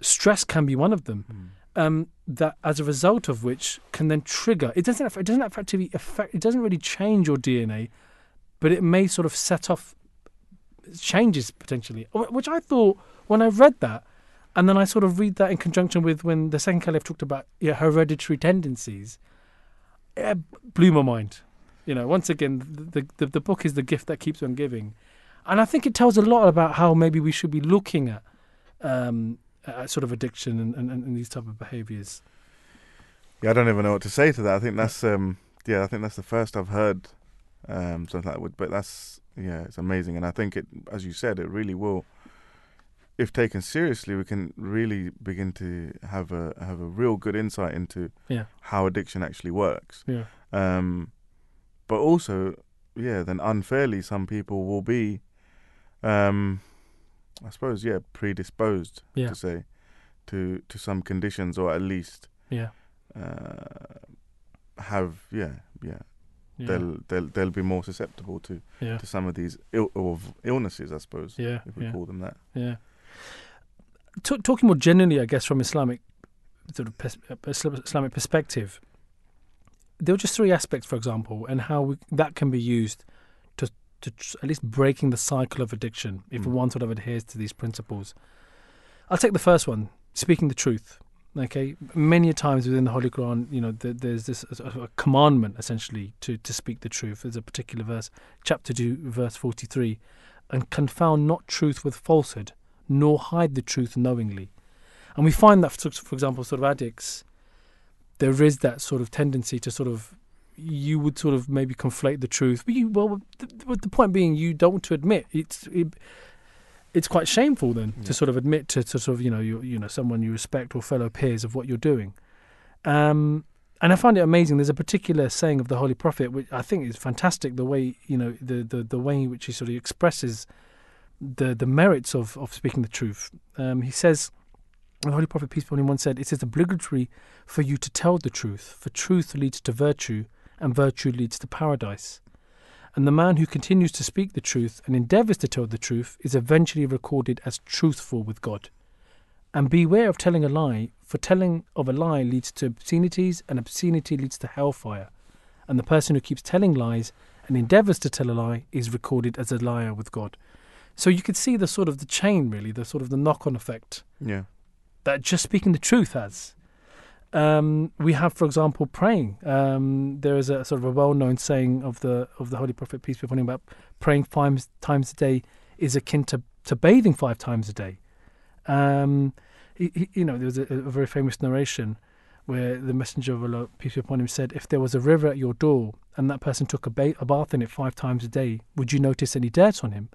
Stress can be one of them. Mm. Um, that as a result of which can then trigger. It doesn't. It doesn't effectively affect. It doesn't really change your DNA, but it may sort of set off changes potentially. Which I thought when I read that, and then I sort of read that in conjunction with when the second caliph talked about hereditary tendencies. It blew my mind. You know, once again, the, the the book is the gift that keeps on giving, and I think it tells a lot about how maybe we should be looking at um, sort of addiction and, and, and these type of behaviours. Yeah, I don't even know what to say to that. I think that's um yeah, I think that's the first I've heard um something like that. But that's yeah, it's amazing, and I think it, as you said, it really will. If taken seriously, we can really begin to have a have a real good insight into Yeah. how addiction actually works. Yeah. Um, but also, yeah, then unfairly, some people will be, um, I suppose, yeah, predisposed Yeah. to say to to some conditions, or at least Yeah. uh, have yeah yeah, Yeah. they'll they'll they'll be more susceptible to yeah. to some of these Ill, of illnesses, I suppose, Yeah. if we Yeah. call them that. Yeah. T- talking more generally, I guess, from Islamic sort of pers- uh, Islamic perspective, there are just three aspects, for example, and how we, that can be used to to tr- at least breaking the cycle of addiction if Mm. one sort of adheres to these principles. I'll take the first one: speaking the truth. Okay, many times within the Holy Quran, you know, th- there's this a, a commandment essentially to to speak the truth. There's a particular verse, chapter two, verse forty-three, and confound not truth with falsehood nor hide the truth knowingly. And we find that, for for example, sort of addicts, there is that sort of tendency to sort of, you would sort of maybe conflate the truth. But you, well, the, the- the point being, you don't want to admit it's. It, it's quite shameful then Yeah. to sort of admit to, to sort of you know you you know someone you respect or fellow peers of what you're doing, um, and I find it amazing. There's a particular saying of the Holy Prophet which I think is fantastic. The way you know the the, the way in which he sort of expresses the the merits of, of speaking the truth. Um, he says, the Holy Prophet peace be upon him once said, "It is obligatory for you to tell the truth, for truth leads to virtue, and virtue leads to paradise." And the man who continues to speak the truth and endeavours to tell the truth is eventually recorded as truthful with God. And beware of telling a lie, for telling of a lie leads to obscenities, and obscenity leads to hellfire. And the person who keeps telling lies and endeavours to tell a lie is recorded as a liar with God. So you could see the sort of the chain, really, the sort of the knock-on effect Yeah, that just speaking the truth has. Um, we have, for example, praying. Um, there is a sort of a well-known saying of the of the Holy Prophet peace be upon him about praying five times a day is akin to, to bathing five times a day. Um, he, he- you know, there was a, a very famous narration where the Messenger of Allah peace be upon him said, "If there was a river at your door and that person took a, ba- a bath in it five times a day, would you notice any dirt on him?"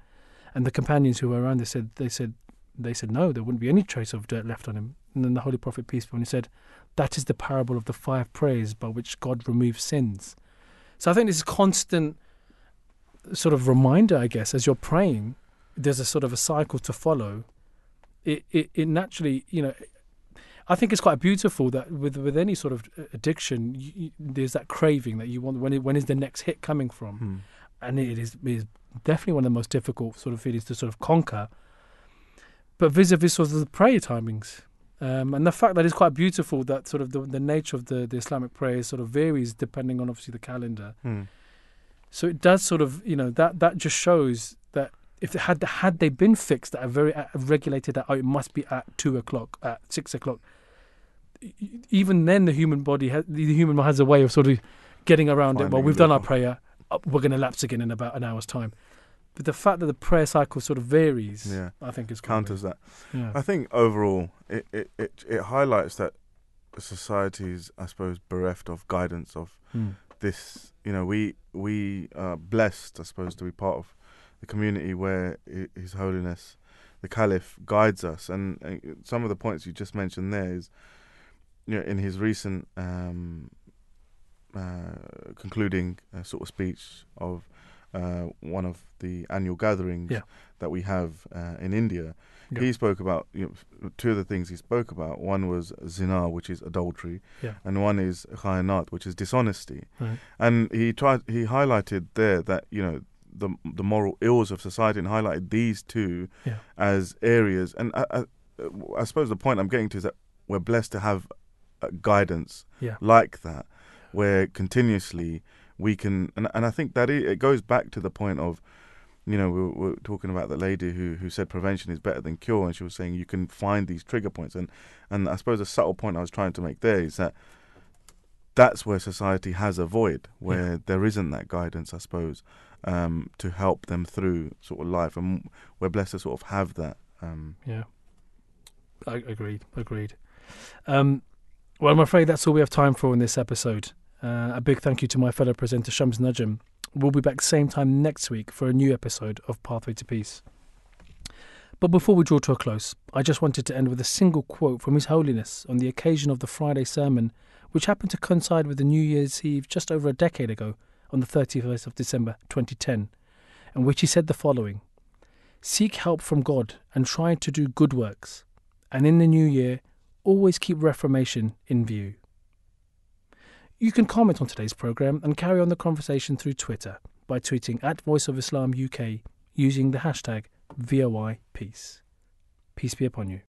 And the companions who were around, they said, they said, they said no, there wouldn't be any trace of dirt left on him. And then the Holy Prophet peace be upon him said, "That is the parable of the five prayers by which God removes sins." So I think this is constant sort of reminder, I guess, as you're praying, there's a sort of a cycle to follow, it, it, it naturally, you know, I think it's quite beautiful that with with any sort of addiction, you, you, there's that craving that you want. When it, when is the next hit coming from? Hmm. And it is, it is definitely one of the most difficult sort of feelings to sort of conquer. But vis-a-vis sort of the prayer timings, um, and the fact that it's quite beautiful that sort of the, the nature of the, the Islamic prayer sort of varies depending on obviously the calendar. Hmm. So it does sort of, you know, that that just shows that if it had had they been fixed at a very at, regulated that oh, it must be at two o'clock, at six o'clock. Even then, the human body, has, the human has a way of sort of getting around it. Well, we've done our prayer. uh, We're going to lapse again in about an hour's time. But the fact that the prayer cycle sort of varies, Yeah. I think is Counters that. Yeah. I think overall, it, it, it, it highlights that society is, I suppose, bereft of guidance of Hmm. this. You know, we we are blessed, I suppose, to be part of the community where His Holiness, the Caliph, guides us. And uh, some of the points you just mentioned there is, you know, in his recent um, uh, concluding uh, sort of speech of uh, one of the annual gatherings Yeah. that we have uh, in India. Yeah. He spoke about you know, two of the things he spoke about. One was zina, which is adultery, Yeah. and one is khayanat, which is dishonesty. Right. And he tried. He highlighted there that you know the the moral ills of society, and highlighted these two as areas. And I, I, I suppose the point I'm getting to is that we're blessed to have uh, guidance Yeah. like that, where continuously we can. And and I think that it, it goes back to the point of. You know, we were, we were talking about the lady who, who said prevention is better than cure, and she was saying you can find these trigger points, and and I suppose a subtle point I was trying to make there is that that's where society has a void, where there isn't that guidance, I suppose, um, to help them through sort of life, and we're blessed to sort of have that. Um, Yeah. I agreed. Agreed. Um, well, I'm afraid that's all we have time for in this episode. Uh, a big thank you to my fellow presenter Shams Najm. We'll be back same time next week for a new episode of Pathway to Peace. But before we draw to a close, I just wanted to end with a single quote from His Holiness on the occasion of the Friday sermon, which happened to coincide with the New Year's Eve just over a decade ago, on the 31st of December 2010, in which he said the following Seek help from God and try to do good works, and in the new year, always keep Reformation in view. You can comment on today's programme and carry on the conversation through Twitter by tweeting at Voice of Islam UK using the hashtag VOI Peace. Peace be upon you.